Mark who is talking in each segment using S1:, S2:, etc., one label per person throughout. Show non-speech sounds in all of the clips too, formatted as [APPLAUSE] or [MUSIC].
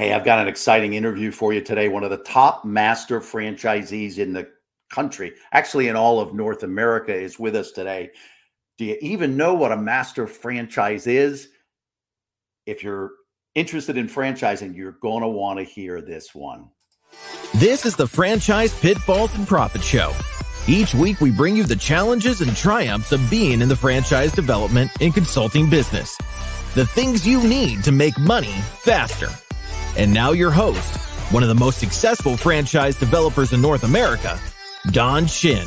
S1: Hey, I've got an exciting interview for you today. One of the top master franchisees in the country, actually in all of North America, is with us today. Do you even know what a master franchise is? If you're interested in franchising, you're going to want to hear this one.
S2: This is the Franchise Pitfalls and Profit Show. Each week, we bring you the challenges and triumphs of being in the franchise development and consulting business. The things you need to make money faster. And now, your host, one of the most successful franchise developers in North America, Don Shin.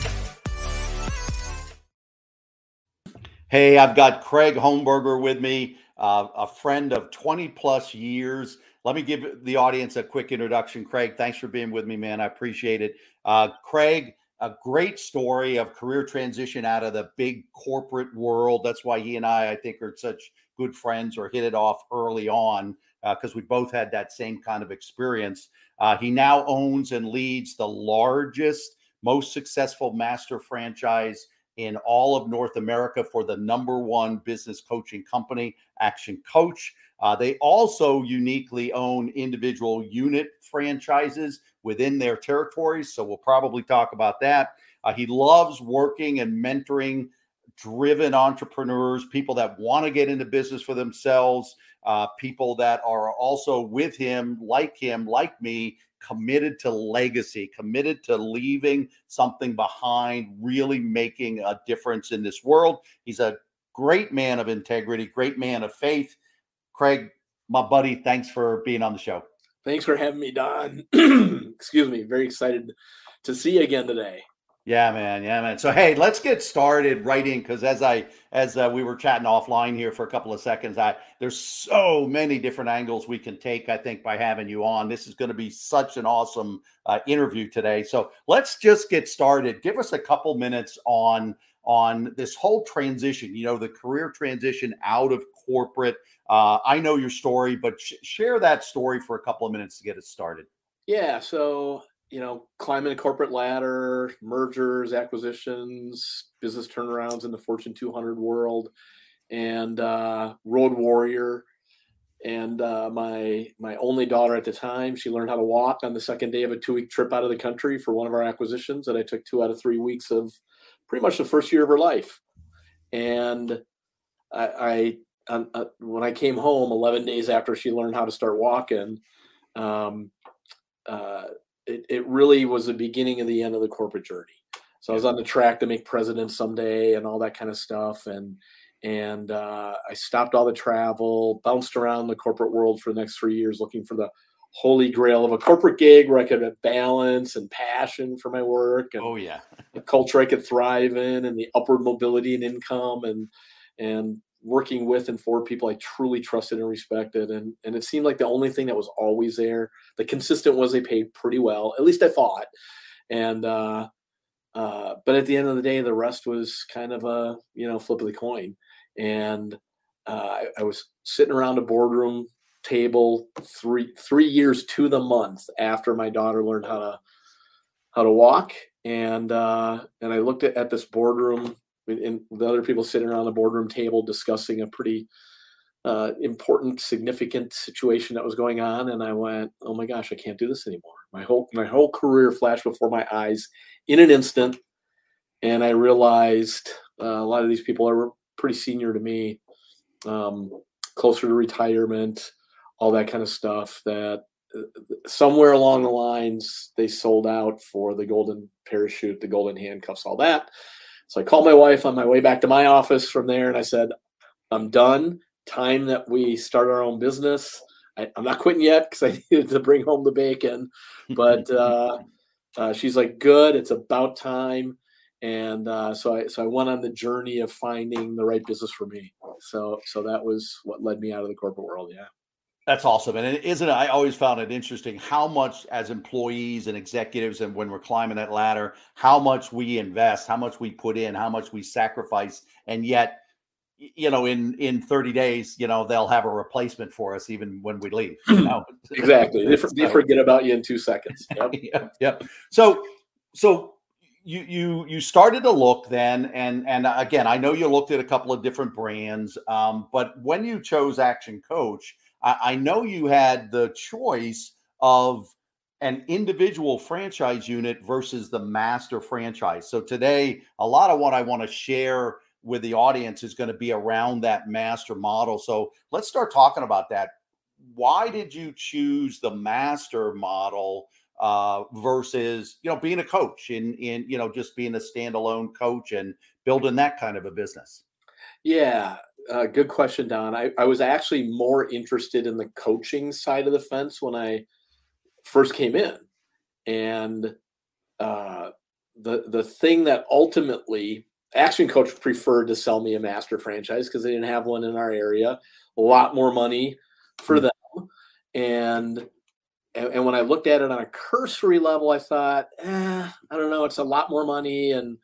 S1: Hey, I've got Craig Homeberger with me, uh, a friend of 20 plus years. Let me give the audience a quick introduction. Craig, thanks for being with me, man. I appreciate it. Uh, Craig, a great story of career transition out of the big corporate world. That's why he and I, I think, are such good friends or hit it off early on because uh, we both had that same kind of experience. Uh, he now owns and leads the largest, most successful master franchise in all of North America for the number one business coaching company, Action Coach. Uh, they also uniquely own individual unit franchises within their territories. So we'll probably talk about that. Uh, he loves working and mentoring driven entrepreneurs, people that want to get into business for themselves, uh, people that are also with him, like him, like me, committed to legacy, committed to leaving something behind, really making a difference in this world. He's a great man of integrity, great man of faith. Craig, my buddy, thanks for being on the show.
S3: Thanks for having me, Don. [CLEARS THROAT] Excuse me. Very excited to see you again today.
S1: Yeah, man. Yeah, man. So hey, let's get started right in because as I as uh, we were chatting offline here for a couple of seconds, I there's so many different angles we can take. I think by having you on, this is going to be such an awesome uh, interview today. So let's just get started. Give us a couple minutes on on this whole transition. You know, the career transition out of corporate. Uh, I know your story, but sh- share that story for a couple of minutes to get it started.
S3: Yeah. So you know, climbing a corporate ladder, mergers, acquisitions, business turnarounds in the Fortune 200 world, and uh, road warrior. And uh, my my only daughter at the time, she learned how to walk on the second day of a two week trip out of the country for one of our acquisitions and I took two out of three weeks of pretty much the first year of her life. And I, I uh, when I came home 11 days after she learned how to start walking, um, uh, it, it really was the beginning of the end of the corporate journey. So I was on the track to make president someday and all that kind of stuff. And and uh, I stopped all the travel, bounced around the corporate world for the next three years, looking for the holy grail of a corporate gig where I could have balance and passion for my work. And
S1: oh yeah,
S3: a culture I could thrive in, and the upward mobility and income, and and working with and for people I truly trusted and respected. And, and it seemed like the only thing that was always there, the consistent was they paid pretty well, at least I thought. And, uh, uh, but at the end of the day, the rest was kind of a, you know, flip of the coin. And uh, I, I was sitting around a boardroom table three, three years to the month after my daughter learned how to, how to walk. And, uh, and I looked at, at this boardroom and the other people sitting around the boardroom table discussing a pretty uh, important, significant situation that was going on, and I went, "Oh my gosh, I can't do this anymore." My whole my whole career flashed before my eyes in an instant, and I realized uh, a lot of these people are pretty senior to me, um, closer to retirement, all that kind of stuff. That uh, somewhere along the lines they sold out for the golden parachute, the golden handcuffs, all that so I called my wife on my way back to my office from there and I said, I'm done. Time that we start our own business. I, am not quitting yet because I [LAUGHS] needed to bring home the bacon. But [LAUGHS] uh, uh, she's like, good. It's about time. And uh, so I so I went on the journey of finding the right business for me. So so that was what led me out of the corporate world. Yeah.
S1: That's awesome. And is isn't I always found it interesting how much as employees and executives and when we're climbing that ladder, how much we invest, how much we put in, how much we sacrifice, and yet you know in in 30 days you know they'll have a replacement for us even when we leave you know? [CLEARS THROAT]
S3: exactly they, they, forget about you in two seconds [LAUGHS]
S1: yep. yep yep so so you you you started to look then and and again i know you looked at a couple of different brands um, but when you chose action coach I, I know you had the choice of an individual franchise unit versus the master franchise. So today, a lot of what I want to share with the audience is going to be around that master model. So let's start talking about that. Why did you choose the master model uh, versus you know being a coach in in you know just being a standalone coach and building that kind of a business?
S3: Yeah, uh, good question, Don. I, I was actually more interested in the coaching side of the fence when I first came in, and uh, the the thing that ultimately Action Coach preferred to sell me a master franchise because they didn't have one in our area. A lot more money for hmm. them, and, and and, when I looked at it on a cursory level, I thought, eh, I don't know, it's a lot more money, and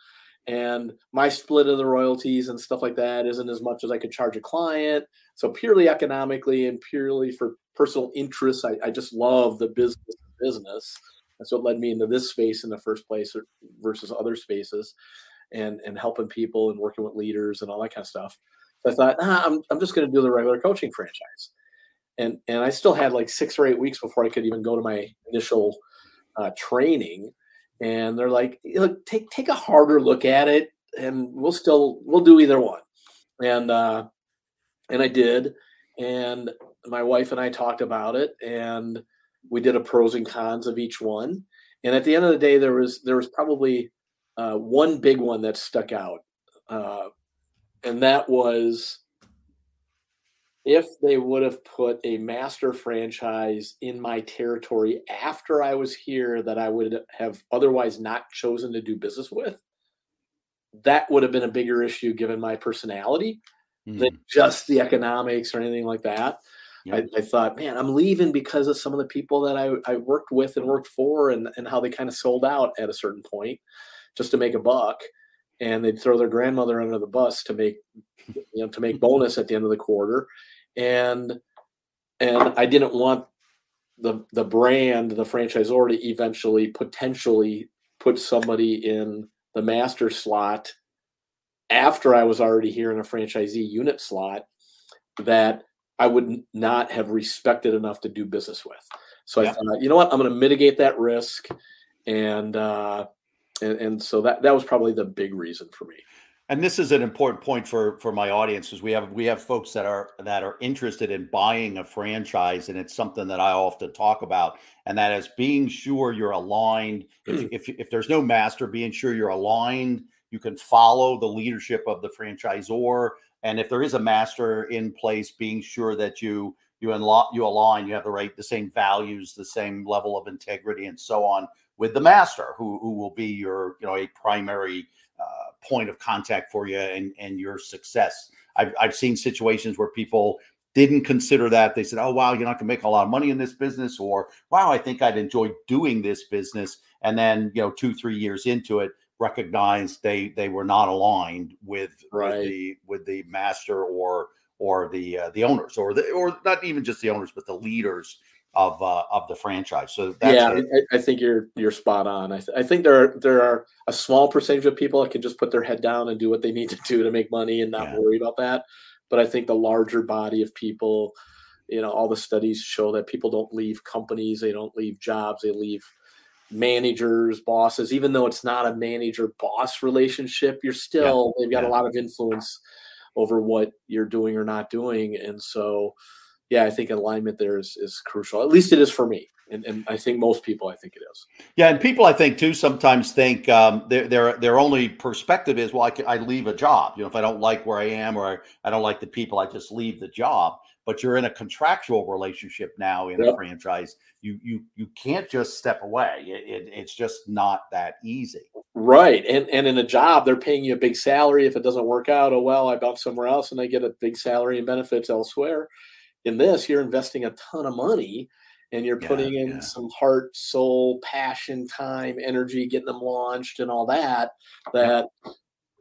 S3: and my split of the royalties and stuff like that isn't as much as I could charge a client. So purely economically and purely for personal interests, I, I just love the business business. That's what led me into this space in the first place versus other spaces and and helping people and working with leaders and all that kind of stuff. So I thought, ah, I'm I'm just going to do the regular coaching franchise, and and I still had like six or eight weeks before I could even go to my initial uh, training, and they're like, look, take take a harder look at it, and we'll still we'll do either one, and uh, and I did, and my wife and I talked about it, and we did a pros and cons of each one, and at the end of the day, there was there was probably uh, one big one that stuck out, uh, and that was if they would have put a master franchise in my territory after I was here that I would have otherwise not chosen to do business with, that would have been a bigger issue given my personality mm. than just the economics or anything like that. I, I, thought, man, I'm leaving because of some of the people that I, I worked with and worked for and, and how they kind of sold out at a certain point just to make a buck and they'd throw their grandmother under the bus to make you know to make bonus at the end of the quarter and and I didn't want the the brand the franchisor to eventually potentially put somebody in the master slot after I was already here in a franchisee unit slot that I would not have respected enough to do business with. So yeah. I thought, you know what, I'm going to mitigate that risk and uh, and, and so that that was probably the big reason for me.
S1: And this is an important point for for my audience is we have we have folks that are that are interested in buying a franchise and it's something that i often talk about and that is being sure you're aligned. If, hmm. if, if there's no master being sure you're aligned you can follow the leadership of the franchisor and if there is a master in place being sure that you you unlock you align you have the right the same values the same level of integrity and so on with the master who, who will be your you know a primary uh, point of contact for you and and your success. I've, I've seen situations where people didn't consider that. They said oh wow you're not going to make a lot of money in this business or wow i think i'd enjoy doing this business. And then you know two three years into it recognized they they were not aligned with, right. with the with the master or or the uh, the owners or the or not even just the owners but the leaders of uh, of the franchise. So
S3: yeah, I, I, think you're you're spot on. I, th- I think there are, there are a small percentage of people that can just put their head down and do what they need to do to make money and not yeah. worry about that. But I think the larger body of people, you know, all the studies show that people don't leave companies, they don't leave jobs, they leave managers, bosses. Even though it's not a manager boss relationship, you're still yeah. they've got yeah. a lot of influence over what you're doing or not doing, and so yeah, I think alignment there is is crucial. At least it is for me, and, and I think most people, I think it is.
S1: Yeah, and people, I think too, sometimes think um, their their their only perspective is, well, I, can, I leave a job. You know, if I don't like where I am or I, I don't like the people, I just leave the job. But you're in a contractual relationship now in yep. a franchise. You you you can't just step away. It, it, it's just not that easy.
S3: Right, and and in a job, they're paying you a big salary. If it doesn't work out, oh well, I bounce somewhere else, and I get a big salary and benefits elsewhere in this you're investing a ton of money and you're putting in yeah. some heart soul passion time energy getting them launched and all that that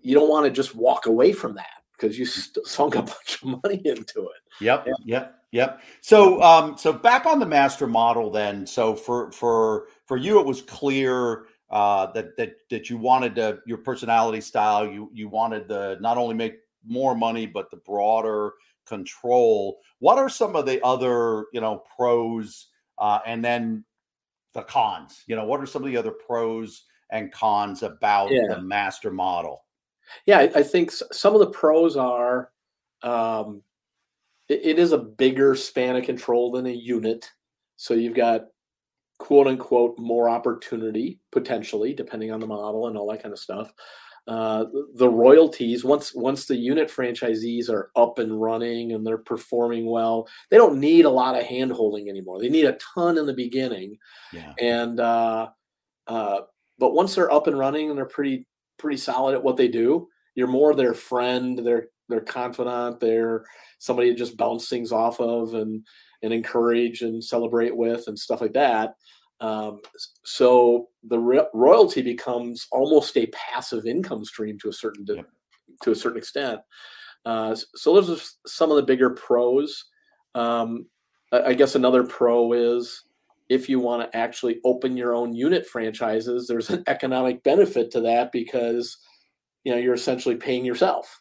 S3: you don't want to just walk away from that because you st- sunk a [LAUGHS] bunch of money into it
S1: yep yeah. yep yep so um so back on the master model then so for for for you it was clear uh that that that you wanted to your personality style you you wanted to not only make more money but the broader control. What are some of the other, you know, pros uh, and then the cons? You know, what are some of the other pros and cons about
S3: Yeah.
S1: the master model?
S3: Yeah, I, I think some of the pros are um, it, it is a bigger span of control than a unit. So you've got quote unquote more opportunity potentially, depending on the model and all that kind of stuff. Uh, the royalties once once the unit franchisees are up and running and they're performing well, they don't need a lot of hand holding anymore. They need a ton in the beginning,
S1: Yeah.
S3: and uh, uh, but once they're up and running and they're pretty pretty solid at what they do, you're more their friend, their their confidant, they're somebody to just bounce things off of and and encourage and celebrate with and stuff like that. Um, so the ro- royalty becomes almost a passive income stream to a certain de-
S1: Yep.
S3: to a certain extent. Uh, so those are some of the bigger pros. Um, I I guess another pro is if you want to actually open your own unit franchises, there's an economic benefit to that because you know you're essentially paying yourself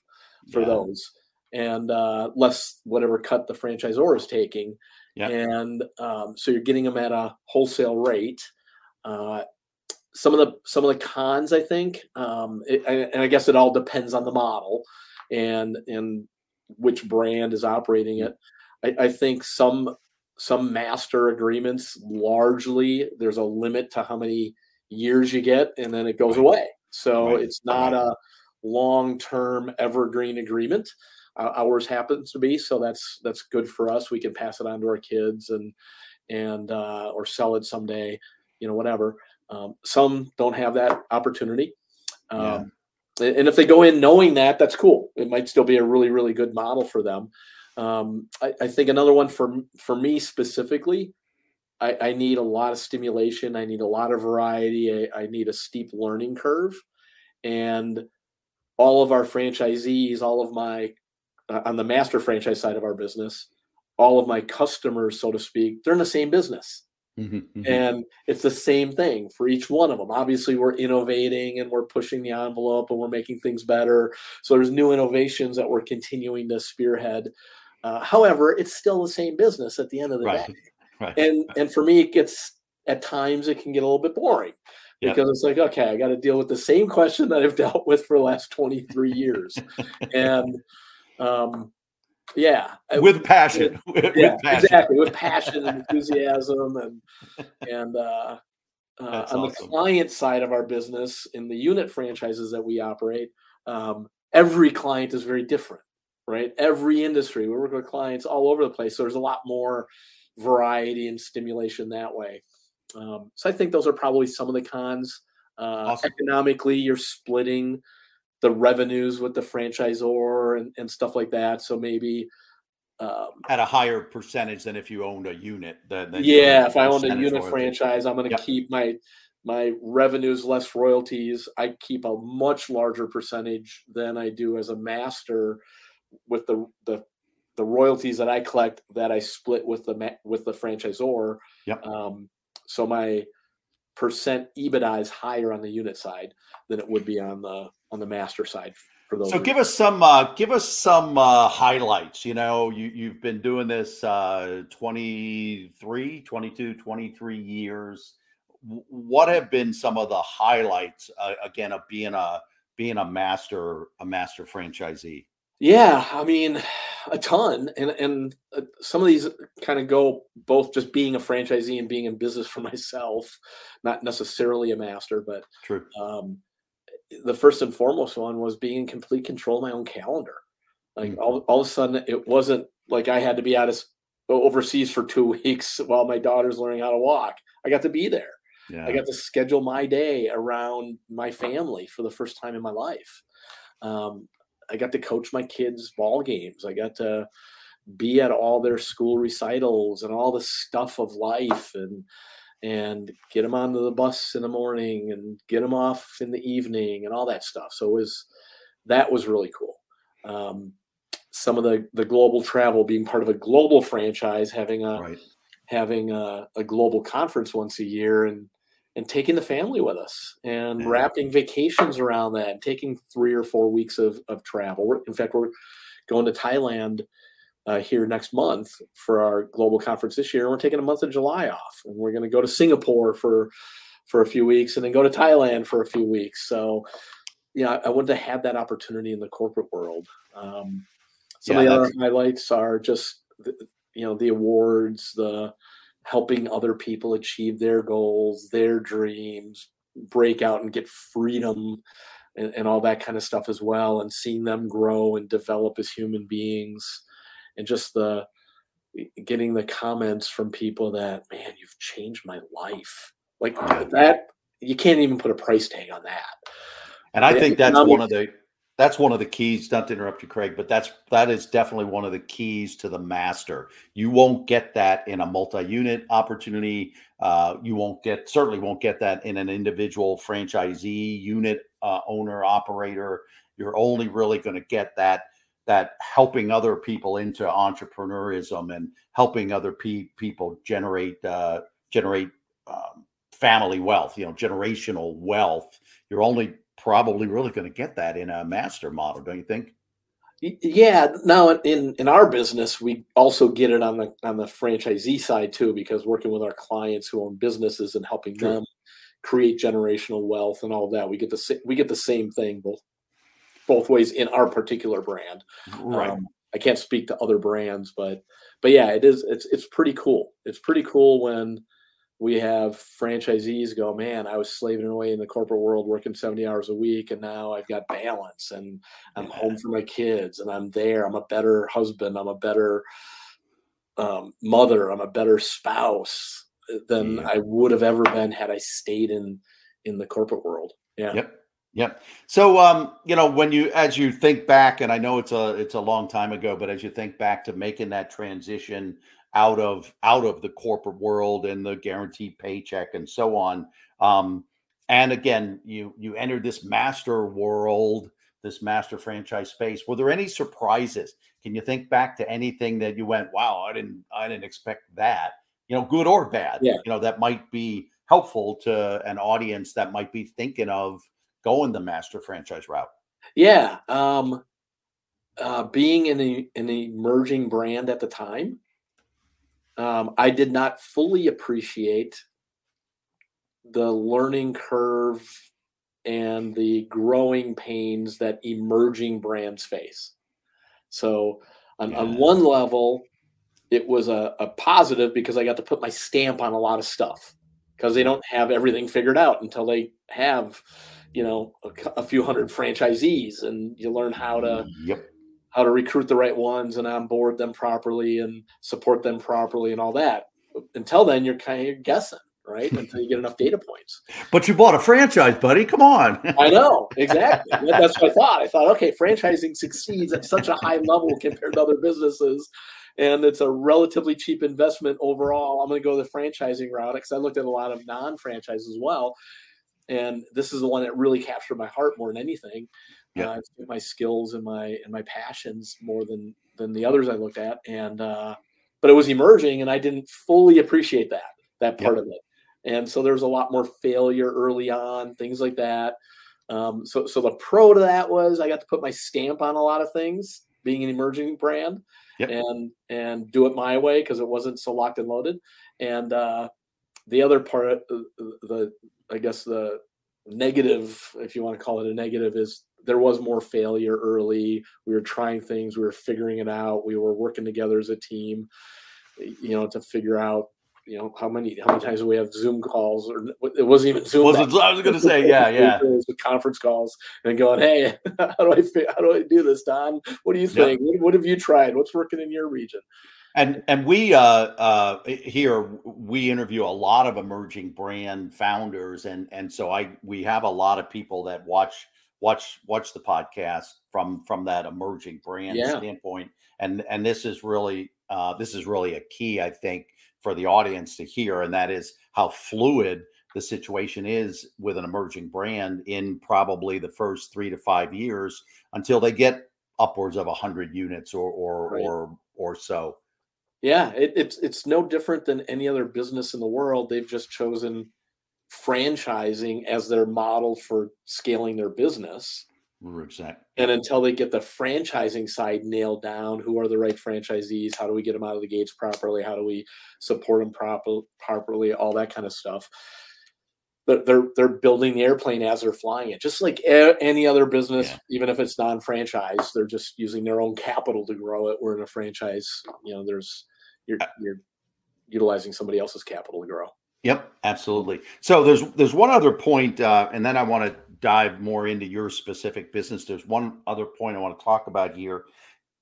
S3: for
S1: Yeah.
S3: those and uh, less whatever cut the franchisor is taking.
S1: Yeah.
S3: And um, so you're getting them at a wholesale rate. Uh, some of the some of the cons, I think, um, it, and I guess it all depends on the model and and which brand is operating it. I, I think some some master agreements largely there's a limit to how many years you get and then it goes away so
S1: Right.
S3: it's not
S1: Right.
S3: a long-term evergreen agreement ours happens to be so that's that's good for us. We can pass it on to our kids and and uh, or sell it someday you know whatever. Um, some don't have that opportunity. Um,
S1: Yeah.
S3: and if they go in knowing that that's cool. It might still be a really really good model for them. Um, I, I think another one for for me specifically I, I need a lot of stimulation. I need a lot of variety. I, I need a steep learning curve. And all of our franchisees all of my uh, on the master franchise side of our business all of my customers so to speak they're in the same business
S1: Mhm, mhm.
S3: and it's the same thing for each one of them obviously we're innovating and we're pushing the envelope and we're making things better so there's new innovations that we're continuing to spearhead uh, however it's still the same business at the end of the
S1: Right.
S3: day [LAUGHS]
S1: Right.
S3: and and for me it gets at times it can get a little bit boring
S1: Yep.
S3: because it's like okay i got to deal with the same question that i've dealt with for the last 23 years [LAUGHS] and um yeah
S1: with passion. with
S3: yeah,
S1: passion.
S3: exactly with passion and enthusiasm and and uh, uh, on
S1: awesome.
S3: the client side of our business in the unit franchises that we operate um, every client is very different right every industry we work with clients all over the place so there's a lot more variety and stimulation that way um, so i think those are probably some of the cons uh,
S1: Awesome.
S3: economically you're splitting the revenues with the franchisor and, and stuff like that so maybe um,
S1: At a higher percentage than if you owned a unit. Than, than
S3: yeah, if I owned a unit franchise, I'm going to
S1: Yep.
S3: keep my my revenues less royalties. I keep a much larger percentage than I do as a master with the the the royalties that I collect that I split with the with the franchisor.
S1: Yep.
S3: Um, so my percent EBITDA is higher on the unit side than it would be on the on the master side for those.
S1: So give us some uh, give us some uh, highlights. You know, you you've been doing this uh, 23, 22, 23 years. What have been some of the highlights uh, again of being a being a master a master franchisee?
S3: Yeah, I mean, a ton, and and uh, some of these kind of go both just being a franchisee and being in business for [LAUGHS] myself, not necessarily a master, but
S1: True.
S3: um, the first and foremost one was being in complete control of my own calendar. Like
S1: Mhm.
S3: all, all of a sudden, it wasn't like I had to be out of overseas for two [LAUGHS] weeks while my daughter's learning how to walk. I got to be there.
S1: Yeah.
S3: I got to schedule my day around my family for the first time in my life. Um, I got to coach my kids' ball games. I got to be at all their school recitals and all the stuff of life and and get them onto the bus in the morning and get them off in the evening and all that stuff. So it was that was really cool. Um, some of the the global travel, being part of a global franchise, having a
S1: right.
S3: having a, a global conference once a year and and taking the family with us and
S1: Yeah.
S3: wrapping vacations around that and taking three or four weeks of, of travel. In fact, we're going to Thailand uh, here next month for our global conference this year. And we're taking a month of July off, and we're going to go to Singapore for for a few weeks, and then go to Thailand for a few weeks. So, know, I, I wanted to have that opportunity in the corporate world. Um, some yeah, of the other highlights are just the, you know the awards, the helping other people achieve their goals, their dreams, break out and get freedom and, and, all that kind of stuff as well and seeing them grow and develop as human beings. And just the getting the comments from people that man you've changed my life. Like that you can't even put a price tag on that.
S1: And i think that's one of the that's one of the keys not to interrupt you craig but that's that is definitely one of the keys to the master. You won't get that in a multi-unit opportunity. Uh, you won't get certainly won't get that in an individual franchisee unit uh, owner operator. You're only really going to get that that helping other people into entrepreneurism and helping other pe- people generate uh, generate um, family wealth you know generational wealth. You're only probably really going to get that in a master model, don't you think?
S3: Yeah. Now, in in our business, we also get it on the on the franchisee side too, because working with our clients who own businesses and helping sure. them create generational wealth and all that, we get the we get the same thing both both ways in our particular brand.
S1: Right. Um,
S3: I can't speak to other brands, but but yeah, it is. It's it's pretty cool. It's pretty cool when we have franchisees go, man, I was slaving away in the corporate world, working 70 hours a week, and now I've got balance and I'm yeah. home for my kids and I'm there. I'm a better husband. I'm a better um, mother. I'm a better spouse than yeah. I would have ever been had I stayed in in the corporate world. Yeah.
S1: Yep. Yep. So, um, you know, when you, as you think back, and I know it's a, it's a long time ago, but as you think back to making that transition out of out of the corporate world and the guaranteed paycheck and so on. Um, and again, you you entered this master world, this master franchise space. Were there any surprises? Can you think back to anything that you went, "Wow, I didn't I didn't expect that." You know, good or bad.
S3: Yeah.
S1: You know, that might be helpful to an audience that might be thinking of going the master franchise route.
S3: Yeah. Um, uh, being in a, an emerging brand at the time, um, I did not fully appreciate the learning curve and the growing pains that emerging brands face. So, on, yeah. on one level, it was a, a positive because I got to put my stamp on a lot of stuff because they don't have everything figured out until they have, you know, a, a few hundred franchisees and you learn how to
S1: yep
S3: how to recruit the right ones and onboard them properly and support them properly and all that. Until then, you're kind of guessing, right? [LAUGHS] Until you get enough data points.
S1: But you bought a franchise, buddy. Come on. [LAUGHS]
S3: I know exactly. [LAUGHS] That's what I thought. I thought, okay, franchising succeeds at such a high level compared to other businesses, and it's a relatively cheap investment overall. I'm going to go the franchising route because I looked at a lot of non-franchise as well, and this is the one that really captured my heart more than anything yeah. Uh, my skills and my and my passions more than than the others I looked at, and uh, but it was emerging, and I didn't fully appreciate that that part yeah. of it, and so there's a lot more failure early on, things like that. Um, so so the pro to that was I got to put my stamp on a lot of things, being an emerging brand, yep. and and do it my way because it wasn't so locked and loaded, and uh, the other part, uh, the I guess the negative, if you want to call it a negative, is there was more failure early. We were trying things, we were figuring it out, we were working together as a team, you know, to figure out, you know, how many how many times we have Zoom calls, or it wasn't even Zoom.
S1: Was it, I was going to say, yeah, yeah, [LAUGHS]
S3: with conference calls and going, hey, [LAUGHS] how do I how do I do this, Don? What do you think? Yep. What, what have you tried? What's working in your region?
S1: And and we uh, uh, here we interview a lot of emerging brand founders, and and so I we have a lot of people that watch watch watch the podcast from from that emerging brand yeah. standpoint and and this is really uh, this is really a key i think for the audience to hear and that is how fluid the situation is with an emerging brand in probably the first three to five years until they get upwards of 100 units or or right. or or so
S3: yeah it, it's it's no different than any other business in the world they've just chosen franchising as their model for scaling their business
S1: Exactly.
S3: And until they get the franchising side nailed down, who are the right franchisees? How do we get them out of the gates properly? How do we support them proper, properly? All that kind of stuff. They're, they're, they're building the airplane as they're flying it, just like any other business, yeah. even if it's non-franchise. They're just using their own capital to grow it. Where in a franchise, you know, there's you're you're utilizing somebody else's capital to grow.
S1: Yep, absolutely. So there's there's one other point, uh, and then I want to dive more into your specific business. There's one other point I want to talk about here.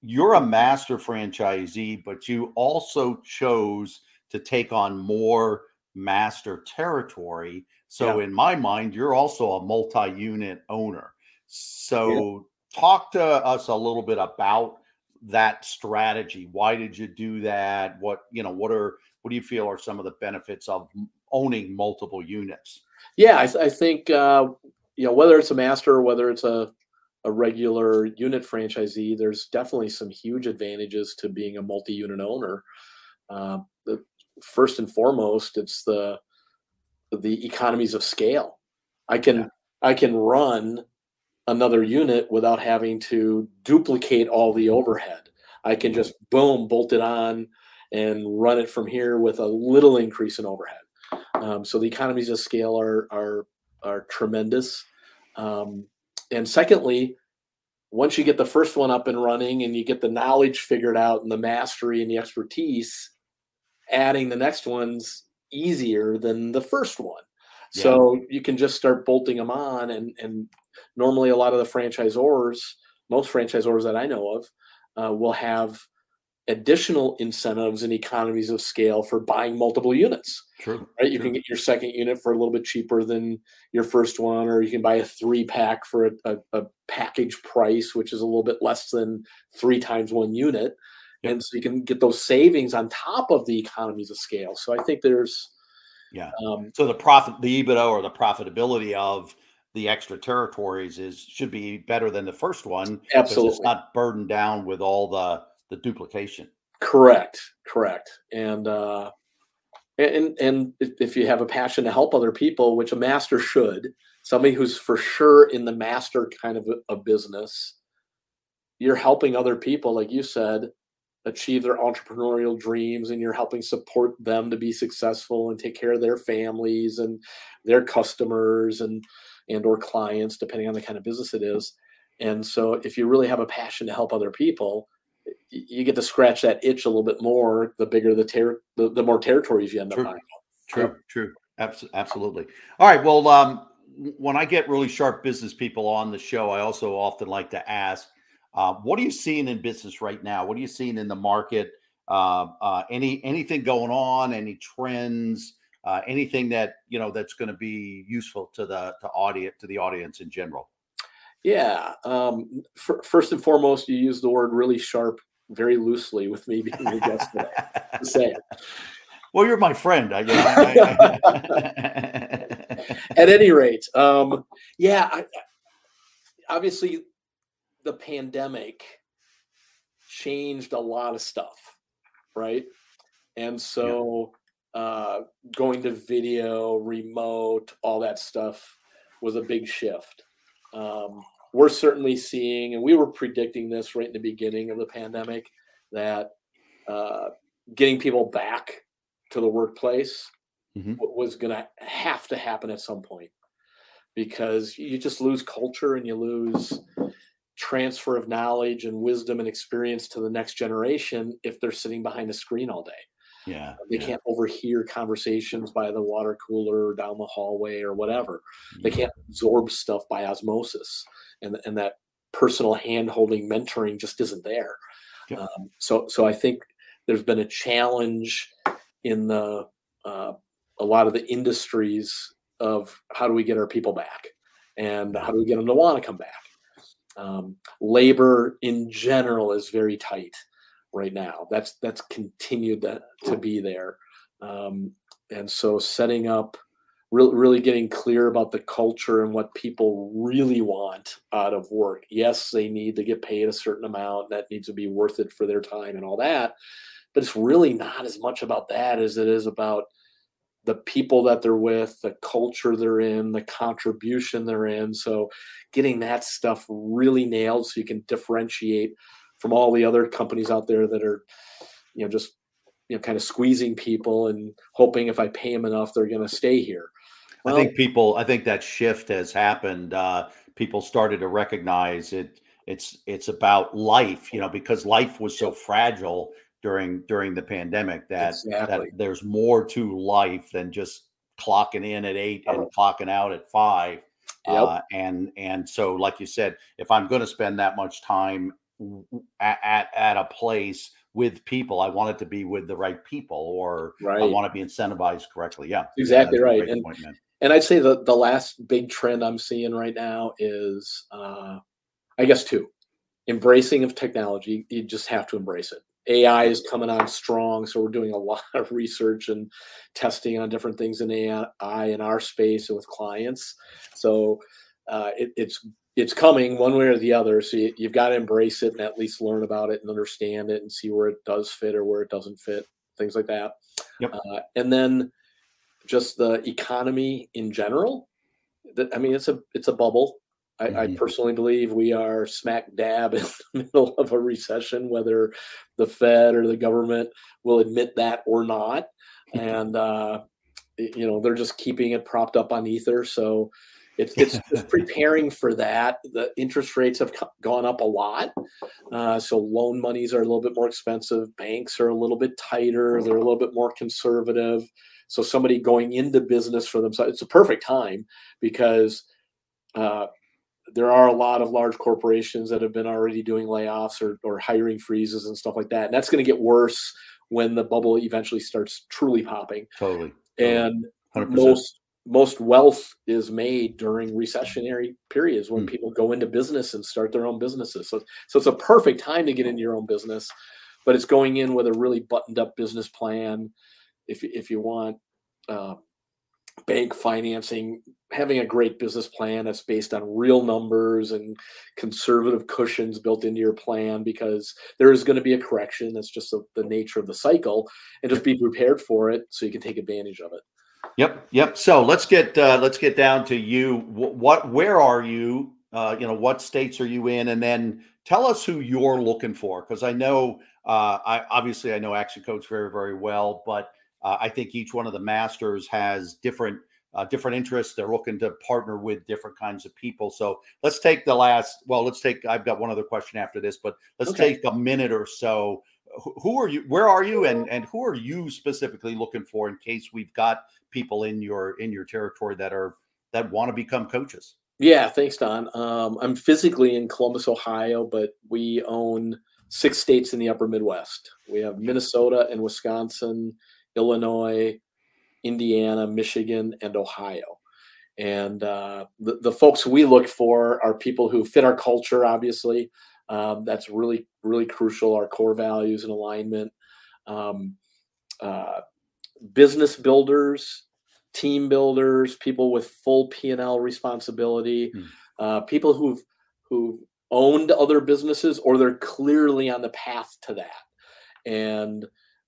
S1: You're a master franchisee, but you also chose to take on more master territory. So yeah. in my mind, you're also a multi-unit owner. So yeah. talk to us a little bit about that strategy. Why did you do that? What, you know, what are what do you feel are some of the benefits of owning multiple units?
S3: Yeah, I, I think uh, you know whether it's a master or whether it's a a regular unit franchisee, there's definitely some huge advantages to being a multi-unit owner. Uh, the, first and foremost, it's the the economies of scale. I can yeah. I can run another unit without having to duplicate all the overhead. I can just boom bolt it on and run it from here with a little increase in overhead. Um, so the economies of scale are are are tremendous. Um, and secondly, once you get the first one up and running and you get the knowledge figured out and the mastery and the expertise, adding the next one's easier than the first one. Yeah. So you can just start bolting them on. And, and normally, a lot of the franchisors, most franchisors that I know of, uh, will have additional incentives and economies of scale for buying multiple units.
S1: True.
S3: Right? You
S1: True.
S3: can get your second unit for a little bit cheaper than your first one, or you can buy a three pack for a, a, a package price, which is a little bit less than three times one unit. Yep. And so you can get those savings on top of the economies of scale. So I think there's
S1: yeah. Um, so the profit, the EBITDA or the profitability of the extra territories is should be better than the first one.
S3: Absolutely,
S1: it's not burdened down with all the the duplication.
S3: Correct, correct, and uh, and and if you have a passion to help other people, which a master should, somebody who's for sure in the master kind of a, a business, you're helping other people, like you said, achieve their entrepreneurial dreams and you're helping support them to be successful and take care of their families and their customers and and or clients depending on the kind of business it is and so if you really have a passion to help other people you get to scratch that itch a little bit more the bigger the ter- the, the more territories you end
S1: true.
S3: up buying.
S1: True, true, absolutely. All right, well, um, when I get really sharp business people on the show, I also often like to ask, uh, what are you seeing in business right now? What are you seeing in the market? Uh, uh, any anything going on? Any trends? Uh, anything that you know that's going to be useful to the to audience to the audience in general?
S3: Yeah. Um, f- first and foremost, you use the word really sharp very loosely with me being your guest today. to say it.
S1: Well, you're my friend. I,
S3: At any rate, um, yeah, I, obviously the pandemic changed a lot of stuff, right? And so yeah. uh, going to video, remote, all that stuff was a big shift. Um, we're certainly seeing, and we were predicting this right in the beginning of the pandemic, that uh, getting people back to the workplace mm-hmm. was going to have to happen at some point because you just lose culture and you lose transfer of knowledge and wisdom and experience to the next generation if they're sitting behind a screen all day.
S1: Yeah.
S3: They
S1: yeah.
S3: can't overhear conversations by the water cooler or down the hallway or whatever. Yeah. They can't absorb stuff by osmosis. And, and that personal hand holding mentoring just isn't there. Yeah. Um, so, so I think there's been a challenge in the, uh, a lot of the industries of how do we get our people back and how do we get them to want to come back. Um, labor in general is very tight right now. That's that's continued to, to be there, um, and so setting up, really, really getting clear about the culture and what people really want out of work. Yes, they need to get paid a certain amount. That needs to be worth it for their time and all that. But it's really not as much about that as it is about the people that they're with, the culture they're in, the contribution they're in. So getting that stuff really nailed so you can differentiate from all the other companies out there that are, you know, just you know, kind of squeezing people and hoping if I pay them enough, they're going to stay here.
S1: Well, I think people, I think that shift has happened. Uh, people started to recognize it. It's it's about life, you know, because life was so fragile during during the pandemic that exactly. that there's more to life than just clocking in at eight and clocking out at five. Yep. Uh, and and so, like you said, if I'm going to spend that much time at, at, at a place with people. I want it to be with the right people, or right. I want to be incentivized correctly. Yeah,
S3: exactly right. And, point, and I'd say the the last big trend I'm seeing right now is, uh, I guess, two: embracing of technology. You just have to embrace it. AI is coming on strong, so we're doing a lot [LAUGHS] of research and testing on different things in AI in our space and with clients. So uh, it, it's it's coming one way or the other. So you, have got to embrace it and at least learn about it and understand it and see where it does fit or where it doesn't fit, things like that. Yep. Uh, and then just the economy in general. That I mean, it's a it's a bubble. I, mm-hmm. I, personally believe we are smack dab [LAUGHS] in the middle of a recession, whether the Fed or the government will admit that or not. [LAUGHS] And uh, you know, they're just keeping it propped up on ether. So it's, [LAUGHS] it's, it's preparing for that. The interest rates have gone up a lot, uh, so loan monies are a little bit more expensive. Banks are a little bit tighter. They're a little bit more conservative. So somebody going into business for themselves, it's a perfect time because uh, there are a lot of large corporations that have been already doing layoffs or, or hiring freezes and stuff like that. And that's going to get worse when the bubble eventually starts truly popping.
S1: Totally.
S3: And 100%. most most wealth is made during recessionary periods when mm. people go into business and start their own businesses. So, so it's a perfect time to get into your own business, but it's going in with a really buttoned up business plan. If if you want uh, bank financing, having a great business plan that's based on real numbers and conservative cushions built into your plan, because there is going to be a correction. That's just the, the nature of the cycle, and just be prepared for it so you can take advantage of it.
S1: Yep, yep. So let's get uh, let's get down to you. What, where are you? Uh, you know, what states are you in? And then tell us who you're looking for, because I know, uh, I obviously I know Action Coach very very well, but uh, I think each one of the masters has different uh, different interests. They're looking to partner with different kinds of people. So let's take the last. Well, let's take. I've got one other question after this, but let's okay. take a minute or so who are you where are you and and who are you specifically looking for in case we've got people in your in your territory that are that want to become coaches
S3: yeah thanks don um, i'm physically in columbus ohio but we own six states in the upper midwest we have minnesota and wisconsin illinois indiana michigan and ohio and uh, the, the folks we look for are people who fit our culture obviously um, that's really, really crucial. Our core values and alignment. Um, uh, business builders, team builders, people with full P and L responsibility, mm. uh, people who've who've owned other businesses or they're clearly on the path to that, and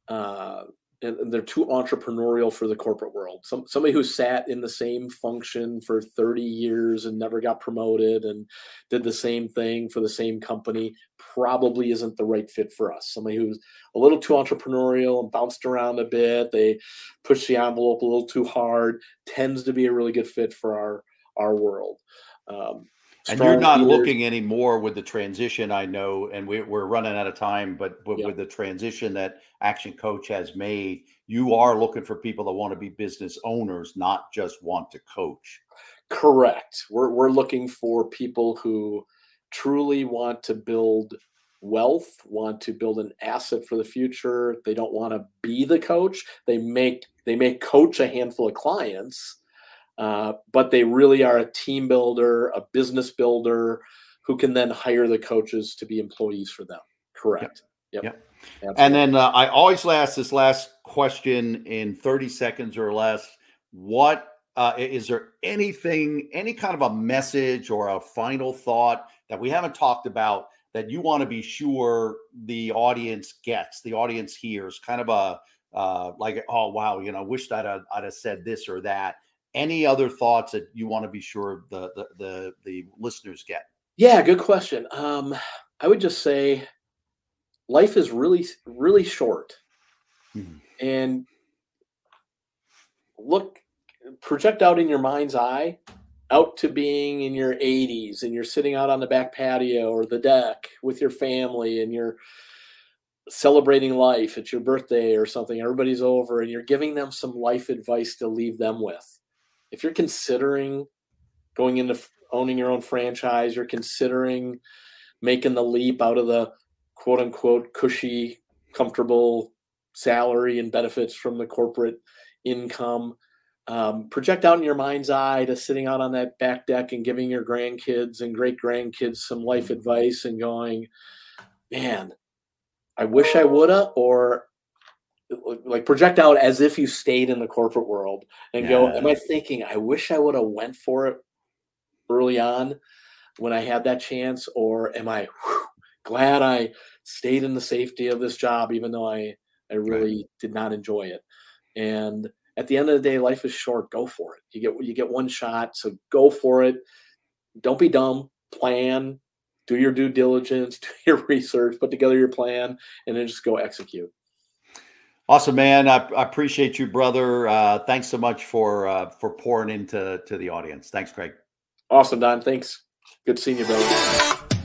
S3: uh, and they're too entrepreneurial for the corporate world. Some somebody who sat in the same function for 30 years and never got promoted and did the same thing for the same company probably isn't the right fit for us. Somebody who's a little too entrepreneurial and bounced around a bit, they push the envelope a little too hard, tends to be a really good fit for our our world. Um,
S1: and you're not leaders. looking anymore with the transition i know and we, are running out of time but with, with, the transition that action coach has made you are looking for people that want to be business owners not just want to coach.
S3: Correct. We're, we're looking for people who truly want to build wealth want to build an asset for the future. They don't want to be the coach. They make they may coach a handful of clients uh, but they really are a team builder, a business builder who can then hire the coaches to be employees for them. Correct.
S1: Yep. yep. And then uh, I always ask this last question in 30 seconds or less. What uh, is there anything, any kind of a message or a final thought that we haven't talked about that you want to be sure the audience gets, the audience hears, kind of a uh, like, oh wow, you know, wish that I'd, I'd have said this or that. Any other thoughts that you want to be sure the the the, the listeners get?
S3: Yeah, good question. Um, I would just say life is really really short, mm-hmm. and look project out in your mind's eye out to being in your 80s and you're sitting out on the back patio or the deck with your family and you're celebrating life it's your birthday or something everybody's over and you're giving them some life advice to leave them with if you're considering going into owning your own franchise you're considering making the leap out of the quote unquote cushy comfortable salary and benefits from the corporate income um, project out in your mind's eye to sitting out on that back deck and giving your grandkids and great grandkids some life advice and going, man, I wish I woulda, or like project out as if you stayed in the corporate world and yeah. go, am I thinking I wish I would have went for it early on when I had that chance, or am I whew, glad I stayed in the safety of this job even though I I really right. did not enjoy it, and at the end of the day, life is short. Go for it. You get you get one shot, so go for it. Don't be dumb. Plan. Do your due diligence. [LAUGHS] Do your research. Put together your plan, and then just go execute.
S1: Awesome, man. I, I appreciate you, brother. Uh, thanks so much for uh, for pouring into to the audience. Thanks, Craig.
S3: Awesome, Don. Thanks. Good seeing you, brother.